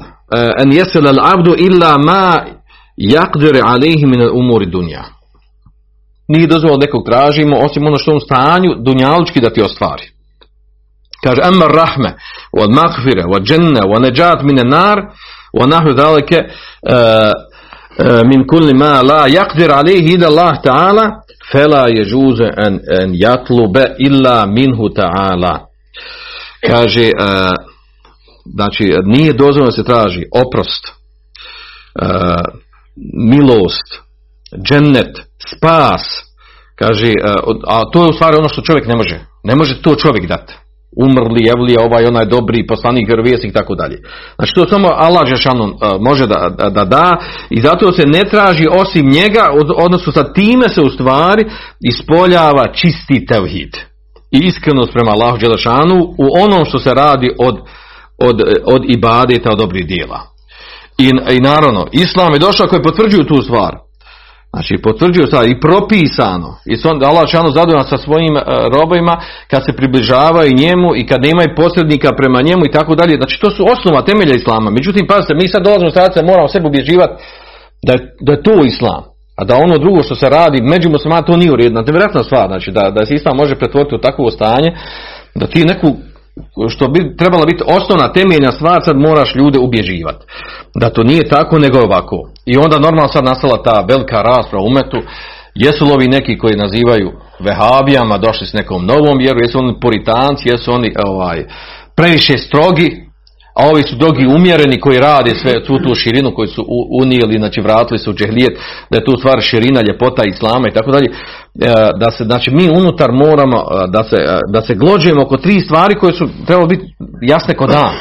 en jesel al abdu illa ma yaqdir alayhi min al umuri dunya. Nije dozvoljeno nekog tražimo osim ono što u stanju dunjalučki da ti ostvari. Kaže amma rahme wal maghfira wal janna wa najat min an nar wa nahwu dhalika min kulli ma la yaqdir alayhi illa Allah ta'ala fela yajuzu an an yatluba illa minhu ta'ala. Kaže uh, znači nije dozvoljeno da se traži oprost uh, milost džennet spas. Kaže uh, a to je u stvari ono što čovjek ne može. Ne može to čovjek dati umrli, evlija, ovaj onaj dobri poslanik, vjerovjesnik i tako dalje. Znači to samo Allah Žešanu uh, može da, da, da, da i zato se ne traži osim njega, od, odnosno sa time se u stvari ispoljava čisti tevhid i iskrenost prema Allahu Đelešanu u onom što se radi od, od, od ibadeta, od dobrih dijela. I, I naravno, Islam je došao koji potvrđuju tu stvar. Znači, potvrđuju stvar i propisano. I su onda Allah Đelešanu zadovoljan sa svojim uh, robovima kad se približavaju njemu i kad nemaju posrednika prema njemu i tako dalje. Znači, to su osnova temelja Islama. Međutim, pazite, mi sad dolazimo u situacije, moramo sebi ubježivati da, da je to Islam. A da ono drugo što se radi među muslimana to nije uredno. Nevjerojatna stvar, znači da, da se islam može pretvoriti u takvo stanje, da ti neku što bi trebala biti osnovna temeljna stvar, sad moraš ljude ubježivati. Da to nije tako, nego ovako. I onda normalno sad nastala ta velika rasprava u umetu, jesu li neki koji nazivaju vehabijama, došli s nekom novom vjeru, jesu oni puritanci, jesu oni ovaj, previše strogi, a ovi su drugi umjereni koji rade sve tu tu širinu koju su unijeli, znači vratili su u džehlijet, da je tu stvar širina, ljepota islama i tako dalje, e, da se, znači mi unutar moramo e, da se, e, da se glođujemo oko tri stvari koje su trebalo biti jasne kod dan.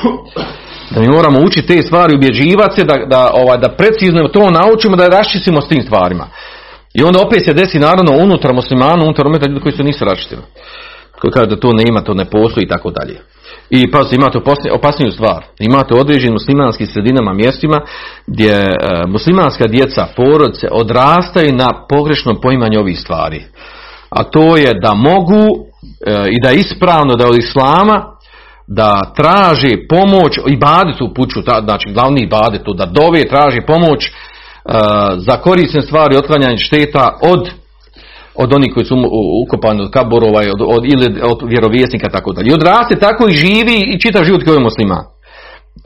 Da mi moramo učiti te stvari, ubježivati se, da, da, ovaj, da precizno to naučimo, da raščistimo s tim stvarima. I onda opet se desi naravno unutar muslimana, unutar umeta ljudi koji su nisu raščistili. Koji kažu da to ne ima, to ne postoji i tako dalje. I pa imate opasniju stvar. Imate određenim muslimanskim sredinama, mjestima gdje e, muslimanska djeca, porodce odrastaju na pogrešnom poimanju ovih stvari. A to je da mogu e, i da je ispravno da od islama da traži pomoć i badetu puću, ta, znači glavni ibadetu, da dove traži pomoć e, za korisne stvari otklanjanje šteta od od onih koji su ukopani od kaborova od, od, ili od vjerovjesnika tako dalje. I odraste tako i živi i čitav život koji je musliman.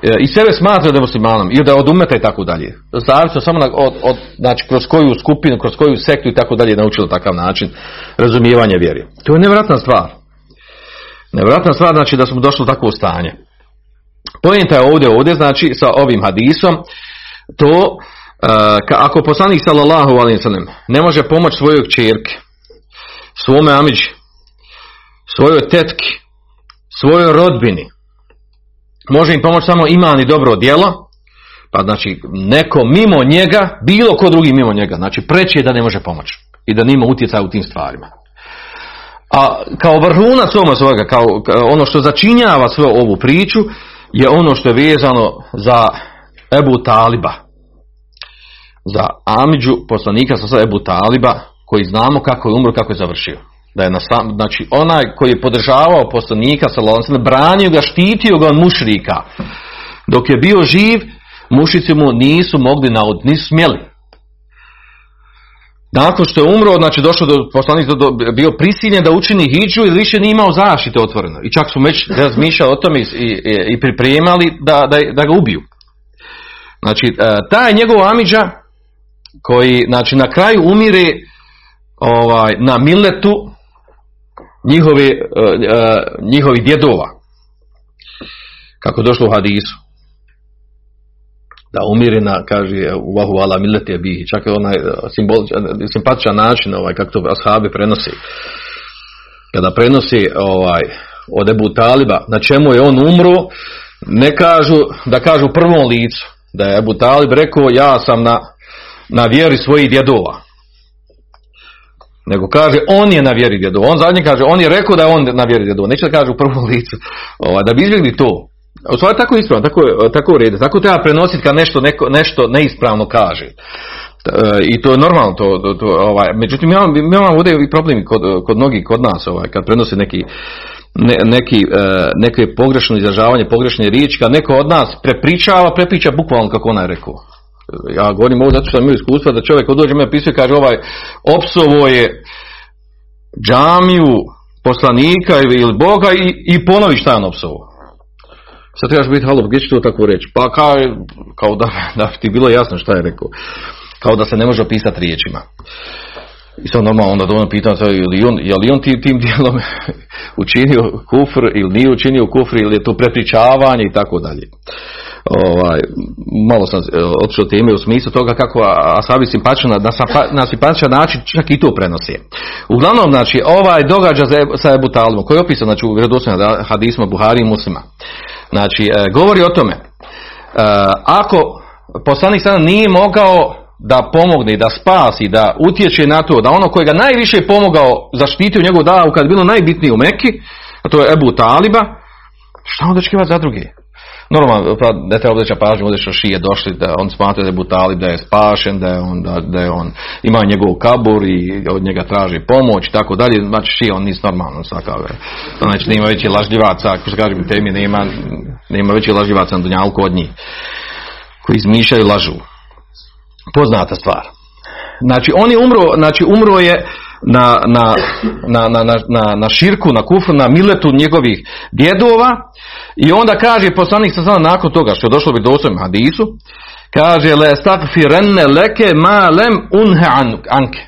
e, i sebe smatra da je muslimanom ili da je od umeta i tako dalje. Zavisno samo na, od, od, znači, kroz koju skupinu, kroz koju sektu i tako dalje je naučilo takav način razumijevanja vjeri. To je nevjerojatna stvar. Nevjerojatna stvar znači da smo došli u takvo stanje. Pojenta je ovdje, ovdje znači sa ovim hadisom to ako poslanik sallallahu alaihi sallam ne može pomoći svojoj kćerki, svome amiđi, svojoj tetki, svojoj rodbini, može im pomoći samo iman i dobro djelo, pa znači neko mimo njega, bilo ko drugi mimo njega, znači preći je da ne može pomoći i da nima utjecaja u tim stvarima. A kao vrhunac ovog svega, kao, ono što začinjava sve ovu priču, je ono što je vezano za Ebu Taliba. Za Amidžu, poslanika sa Ebu Taliba, koji znamo kako je umro, kako je završio. Da je na znači onaj koji je podržavao poslanika sa branio ga, štitio ga od mušrika. Dok je bio živ, mušici mu nisu mogli naud, nisu smjeli. Nakon što je umro, znači došao do poslanik bio prisiljen da učini hidžu ili više nije imao zaštite otvoreno. I čak su već razmišljali o tome i, i, i pripremali da, da, da ga ubiju. Znači, taj njegov Amidža koji znači, na kraju umire ovaj, na miletu njihovi, njihovi djedova. Kako došlo u hadisu da umire na, kaže, Allahu ala mileti čak je onaj simboličan, simpatičan način, ovaj, kako to ashabi prenosi. Kada prenosi ovaj, od Ebu Taliba, na čemu je on umro, ne kažu, da kažu prvom licu, da je Ebu Talib rekao, ja sam na, na vjeri svojih djedova. Nego kaže, on je na vjeri djedova. On zadnji kaže, on je rekao da je on na vjeri djedova. Neće da kaže u prvom licu. Ovaj, da bi izbjegli to. U stvari tako ispravno, tako, tako u redu. Tako treba prenositi kad nešto, neko, nešto neispravno kaže. I to je normalno. To, to, to ovaj. Međutim, imamo, mi imamo ovdje i problemi kod, kod mnogih, kod nas, ovaj, kad prenosi neki, ne, neki, neke pogrešno izražavanje, pogrešne riječi, kad neko od nas prepričava, prepriča bukvalno kako ona je rekao. Ja govorim ovo zato što imam iskustva da čovjek dođe me opisuje kaže ovaj opsovo je džamiju poslanika ili Boga i, i ponovi šta je on opsovo. Sad trebaš biti halo, gdje će to tako reći? Pa kao, kao da, da ti bilo jasno šta je rekao. Kao da se ne može opisati riječima. I sad normalno onda dovoljno pitam, je li on, je li on tim, tim dijelom učinio kufr ili nije učinio kufr ili je to prepričavanje i tako dalje. Ovaj, malo sam otišao teme u smislu toga kako Asabi simpatičan na, na simpatičan način čak i to prenosi. Uglavnom, znači, ovaj događa sa Ebu Talibom, koji je opisan znači, u vjerodostojnom hadisma Buhari i muslima. Znači, e, govori o tome, e, ako poslanik sada nije mogao da pomogne, da spasi, da utječe na to, da ono koji ga najviše pomogao zaštitio njegov davu kad je bilo najbitnije u Mekki, a to je Ebu Taliba, šta onda očekivati za druge? Normalno, ne treba odreća pažnju, ovdje šije došli, da on smatra da je Butalib, da je spašen, da je on, da, da je on ima njegov kabur i od njega traži pomoć i tako dalje, znači šije on nis normalno svakav. Znači nema veći lažljivaca, ako se kažem temi, nema, nema veći lažljivaca na Dunjalku od njih, koji izmišljaju lažu. Poznata stvar. Znači on je umro, znači umro je na, na, na, na, na, širku, na kufru, na miletu njegovih djedova. I onda kaže poslanik sa sada nakon toga što je došlo bi do hadisu kaže le stakfirenne leke ma lem unha anke.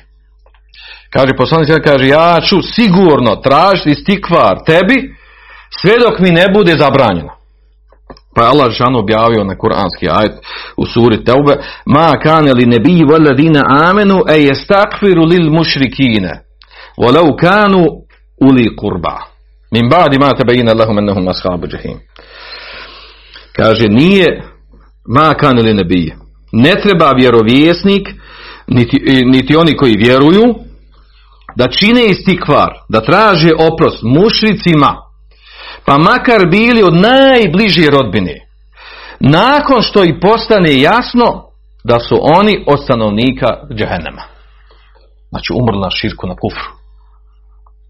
Kaže poslanik kaže ja ću sigurno tražiti stikvar tebi sve dok mi ne bude zabranjeno pa je Allah žano objavio na kuranski ajet u suri Teube ma kane li nebiji valadina amenu e jestakfiru lil mušrikine walau kanu uli kurba min ba'di ma tabayyana lahum annahum ashabu jahim. Kaže nije ma kane li nebiji ne treba vjerovjesnik niti, niti oni koji vjeruju da čine istikvar da traže oprost mušricima pa makar bili od najbliže rodbine, nakon što i postane jasno da su oni od stanovnika džehennema. Znači umrli na širku, na kufru.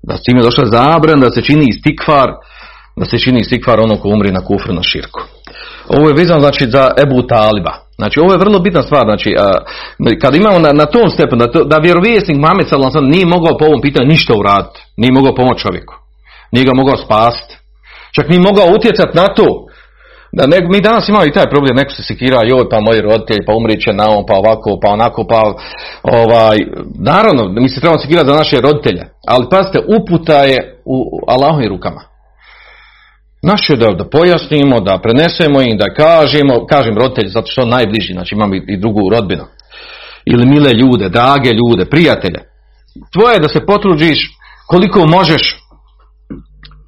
Da s time došla zabran da se čini istikvar, da se čini istikvar ono ko umri na kufru, na širku. Ovo je vezano znači za Ebu Taliba. Znači ovo je vrlo bitna stvar, znači a, kad imamo na, na tom stepenu, da, da vjerovjesnik Mamed nije mogao po ovom pitanju ništa uraditi, nije mogao pomoći čovjeku, nije ga mogao spasiti, čak nije mogao utjecati na to Da ne, mi danas imamo i taj problem, neko se sekira, joj, pa moji roditelji, pa umrit će na ovom, pa ovako, pa onako, pa ovaj, naravno, mi se trebamo sekirati za naše roditelje, ali pazite, uputa je u Allahovim rukama. Naše da, da pojasnimo, da prenesemo im, da kažemo, kažem roditelji, zato što su najbliži, znači imamo i, i drugu rodbinu. Ili mile ljude, drage ljude, prijatelje. Tvoje je da se potruđiš koliko možeš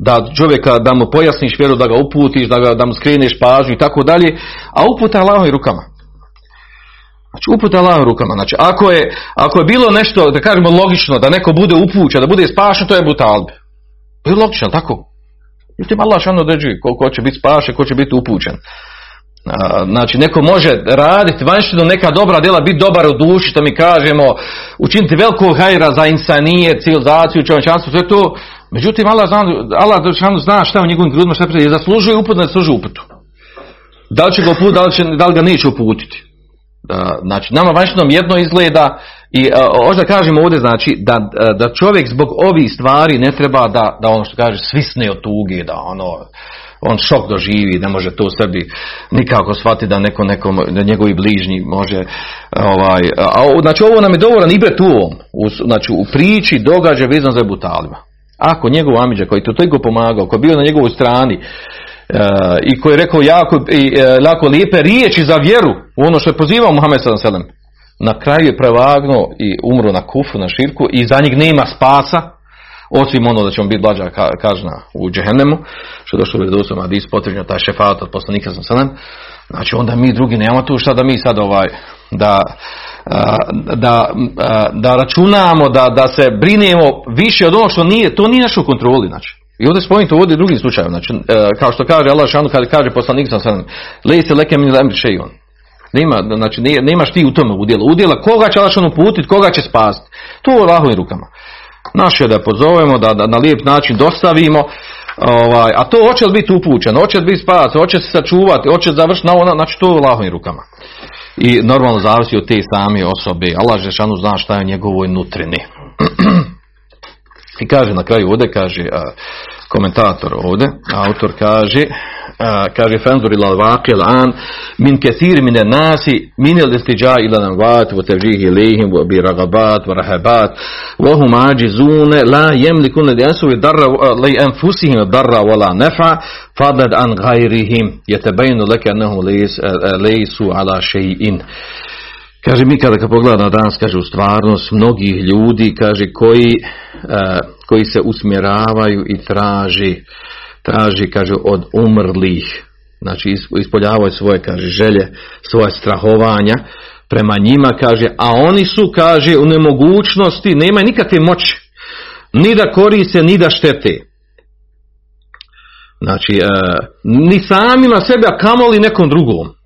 da čovjeka, da mu pojasniš vjeru, da ga uputiš, da, ga, da mu skreneš pažnju i tako dalje, a uputa Allahovim rukama. Znači uputa Allahovim rukama. Znači ako je, ako je bilo nešto, da kažemo logično, da neko bude upućen, da bude spašen, to je butalbe. To je logično, tako? Međutim, Allah šano određuje ko, će biti spašen, ko će biti upućen. Znači, neko može raditi vanštinu neka dobra djela, biti dobar u duši, to mi kažemo, učiniti velikog hajra za insanije, civilizaciju, čovječanstvo, sve to. Međutim, Allah zna, Allah zna šta je u njegovim grudima, šta je zaslužuje uput, ne zaslužuje uputu. Da li će ga uputiti, da će, da li ga neće uputiti. Znači, nama vanštinom jedno izgleda i možda kažemo ovdje znači da, da čovjek zbog ovih stvari ne treba da, da ono što kaže svisne od tuge, da ono on šok doživi, ne može to sebi nikako shvatiti da neko, nekom, da njegovi bližnji može ovaj, a, znači ovo nam je dovoljan ibret u ovom, u, znači u priči događa vezan za butalima. Ako njegov amiđa koji to toliko pomagao, koji je bio na njegovoj strani, Uh, i koji je rekao jako, i, uh, jako lijepe riječi za vjeru u ono što je pozivao Muhammed sallam na kraju je prevagnuo i umro na kufu, na širku i za njih nema spasa osim ono da će on biti blađa kažna u džehennemu što je došlo u redosom Adis potrebno taj šefat od poslanika sam znači onda mi drugi nemamo tu šta da mi sad ovaj da da, da računamo da, da se brinemo više od onog što nije to nije naša u kontroli znači i ovdje spomenuti ovdje drugim slučajem, znači, kao što kaže Allah šanu, kada kaže poslanik sam sam, lejte leke šejon. Nema, znači, nemaš ti u tome udjela. Udjela koga će Allah uputiti, koga će spasti. To u Allahovim rukama. Naše da pozovemo, da, da na lijep način dostavimo, ovaj, a to hoće li biti upućen, hoće li biti spas, hoće se sačuvati, hoće završiti na ono, znači to je u rukama. I normalno zavisi od te same osobe. Allah Žešanu zna šta je njegovoj nutrini. I kaže na kraju ovdje, kaže komentator ovdje, autor kaže, a, kaže fenzur ila vaqi an min kathir min nasi min al-istija ila al-amwat wa tawjih ilayhim wa bi ragabat wa rahabat wa hum ajizun la yamlikun li yasu darra li anfusihim darra wala nafa fadad an ghayrihim yatabayanu laka annahum laysu ala shay'in. Kaže, mi kada pogledamo danas, kaže, u stvarnost mnogih ljudi, kaže, koji, uh, koji se usmjeravaju i traži, traži, kaže, od umrlih, znači ispoljavaju svoje, kaže, želje, svoje strahovanja prema njima, kaže, a oni su, kaže, u nemogućnosti, nemaju nikakve moći, ni da koriste, ni da štete. Znači, uh, ni samima sebe, a kamoli nekom drugom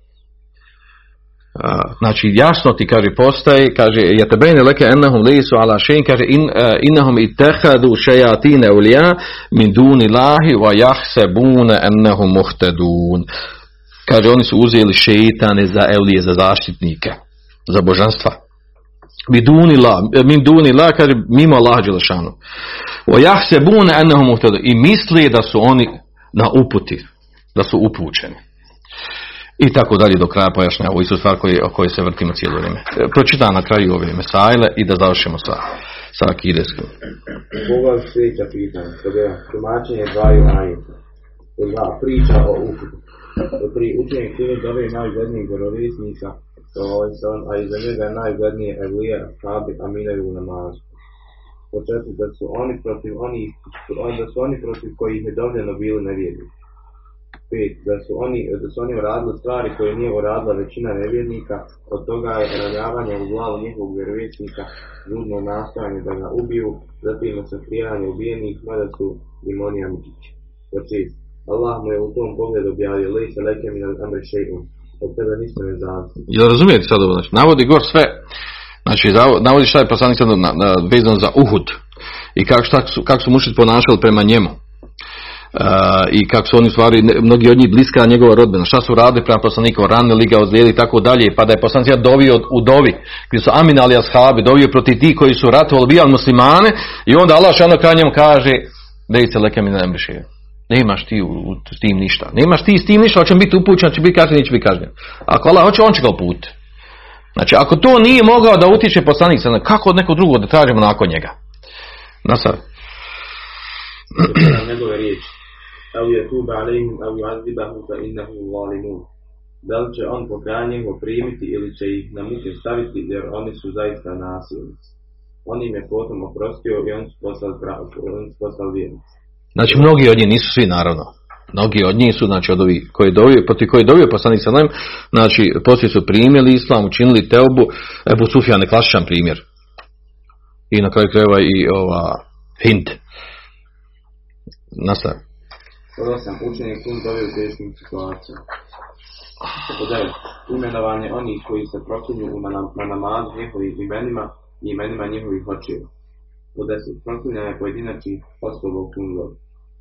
znači jasno ti kaže postaje kaže yatabayna laka annahum laysu ala shay'in kaže in innahum ittakhadhu shayatin awliya min duni lahi wa yahsabuna annahum muhtadun. Kaže oni su uzeli šejtane za evlije za zaštitnike za božanstva. Min duni la kaže mimo Allaha dželešanu wa yahsabuna annahum muhtadun. I misli da su oni na uputi da su upućeni i tako dalje do kraja pojašnja ovu istu stvar koji, o kojoj se vrtimo cijelo vrijeme. E, pročitam na kraju ove mesajle i da završimo sa, sa akideskom. Koga sljedeća pitanja? Kada je tumačenje dvaju ajeta. Dva, priča o uputu. Pri učenju knjige dove najglednijih vjerovjesnika, a iza njega je najglednije Evlija, Sabi, Aminaju u namazu. Po četiri, da su oni protiv onih, da su oni protiv kojih je dovljeno bili nevjernici pet, da su oni, da su oni uradili stvari koje nije uradila većina nevjernika, od toga je ranjavanje u glavu njihovog vjerovjesnika, žudno nastojanje da ga ubiju, zatim sakrijanje ubijenih, mada su im oni. Znači, Allah mu je u tom pogledu objavio, lej se leke mi amre še'un, od tebe ništa ne zavisi. Jel razumijete sad ovo? Znači, navodi gor sve, znači, navodi šta je poslanik sad vezano za Uhud i kako, šta su, kako su ponašali prema njemu i kako su oni stvari, mnogi od njih bliska njegova rodbina, šta su radili prema poslaniku, ranili ga, ozlijeli i tako dalje, pa da je poslanik dovio u dovi, gdje su Amin ali ashabi, dovio protiv ti koji su ratovali, bijali muslimane, i onda Allah šano kaže, dej se leke mi ne Nemaš ti u, u s tim ništa. Nemaš ti s tim ništa, hoće biti upućen, će biti kažnjen, neće biti kažnjen. Ako Allah hoće, on će ga uputiti. Znači, ako to nije mogao da utiče poslanik, kako od nekog drugog da tražimo nakon njega? Nasar. na njegove riječi. Tuba alejhim, evo yu'azibahu fa innahu zalimun. Da li će on pokajanje njihovo primiti ili će ih na muke staviti jer oni su zaista nasilnici. On im je potom oprostio i oni su postali, pra- oni su vjernici. Znači, mnogi od njih nisu svi, naravno. Mnogi od njih su, znači, od ovih koji je dovio, protiv koji dovio poslanik sallam, znači, poslije su primjeli islam, učinili teobu, Ebu Sufjan je klasičan primjer. I na kraju krajeva i ova Hind. Nastav. Pod osam, učenje kun dovio u teškim situacijama. Pod devet, imenovanje onih koji se proklinju u na, njihovim imenima i imenima njihovih očeva. Pod deset, proklinjanje pojedinačnih osoba u kun dovio.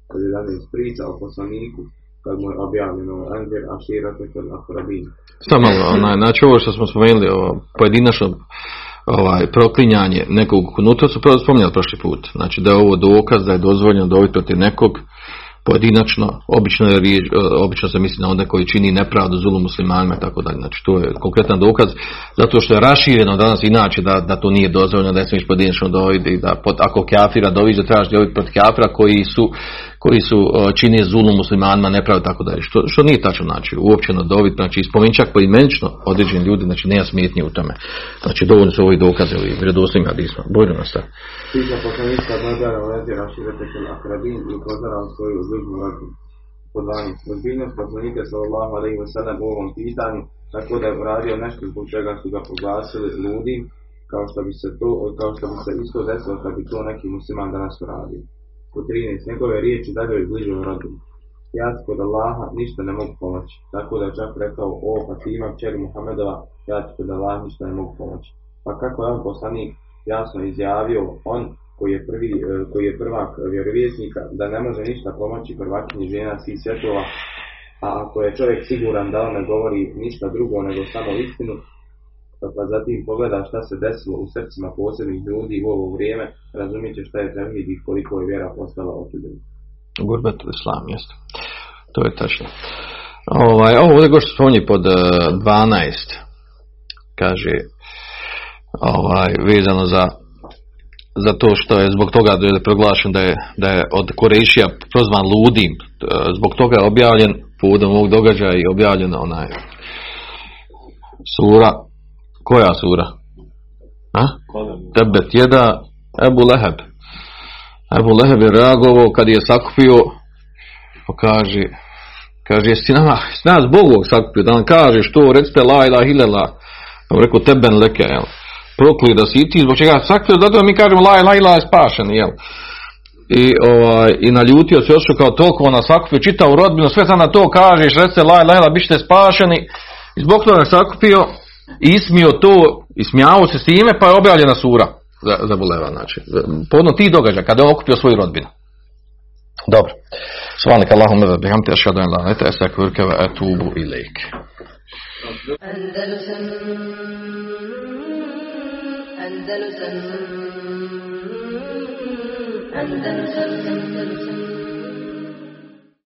Pod 11, priča o poslaniku kad mu je objavljeno Anzir Ašira Tekal Akrabin. Samo malo, onaj, znači ovo što smo spomenuli, ovo pojedinačno ovaj, proklinjanje nekog kunuta, su prvo spominjali prošli put. Znači da je ovo dokaz da je dozvoljeno dobiti protiv nekog pojedinačno, obično, je e, obično se misli na onda koji čini nepravdu zulu muslimanima i tako dalje. Znači to je konkretan dokaz zato što je rašireno danas inače da, da to nije dozvoljeno da ne smiješ pojedinačno dobiti i da pod, ako kafira doviš da trebaš dobiti protiv kafira koji su koji su čini zulu muslimanima nepravdu i tako dalje. Što, što nije tačno znači uopćeno dobiti, znači spomenuti čak poimenično određeni ljudi, znači nema smetnje u tome. Znači dovoljno su ovi dokaze i vjerodostojni hadisma. Bojno nas sad. Priča poslanika u Anzir Ašira Tekal Akrabin i upozorao svoju bližnju rodbinu. Pod 12. Ozbiljnost poslanika sallallahu alaihi wa sallam u ovom pitanju, tako da je uradio nešto zbog čega su ga proglasili ludim, kao što bi se to, kao što bi se isto desilo kad bi to neki musliman danas uradio. Pod 13. Njegove riječi dadaju i bližnjoj rodbini. Ja ti kod Allaha ništa ne mogu pomoći. Tako da je čak rekao, o Fatima, kćeri Muhammedova, ja ti kod Allaha ništa ne mogu pomoći. Pa kako je on poslanik jasno izjavio, on koji je, prvi, e, koji je prvak vjerovjesnika, da ne može ništa pomoći prvakinji žena svih svjetova, a ako je čovjek siguran da on ne govori ništa drugo nego samo istinu, pa, zatim pogleda šta se desilo u srcima posebnih ljudi u ovo vrijeme, razumjet će šta je tevhid i koliko je vjera postala otuđena. Gurbetul islam, jeste. To je tačno. Ovaj, ovo ovdje što spominje pod eh, 12, kaže, ovaj, vezano za za to što je zbog toga da je proglašen da je, da je od Korešija prozvan ludim, eh, zbog toga je objavljen povodom ovog događaja i objavljena onaj sura, koja sura? A? Tebet jeda Ebu Leheb. Ebu Leheb je reagovao kad je sakupio, pa kaže, kaže, jesi nama, jesi nas Bogog sakupio, da nam kažeš to, recite la ila hilela, pa rekao, teben leke, jel, prokli da si ti, zbog čega sakupio, zato mi kažemo la ila ila je spašen, jel, i, ovaj, i naljutio se ošao kao toliko ona sakupio čitavu rodbinu, sve sam na to kažeš, recite la ila ila, bište spašeni, i zbog toga sakupio, ismio to, ismijao se s time, pa je objavljena sura za, za Buleva, znači. Podno ti događa, kada je okupio svoju rodbinu. Dobro. Svanik Allahumma wa bihamti ashhadu an la ilaha illa anta astaghfiruka wa atubu ilaik. Andalusam Andalusam Andalusam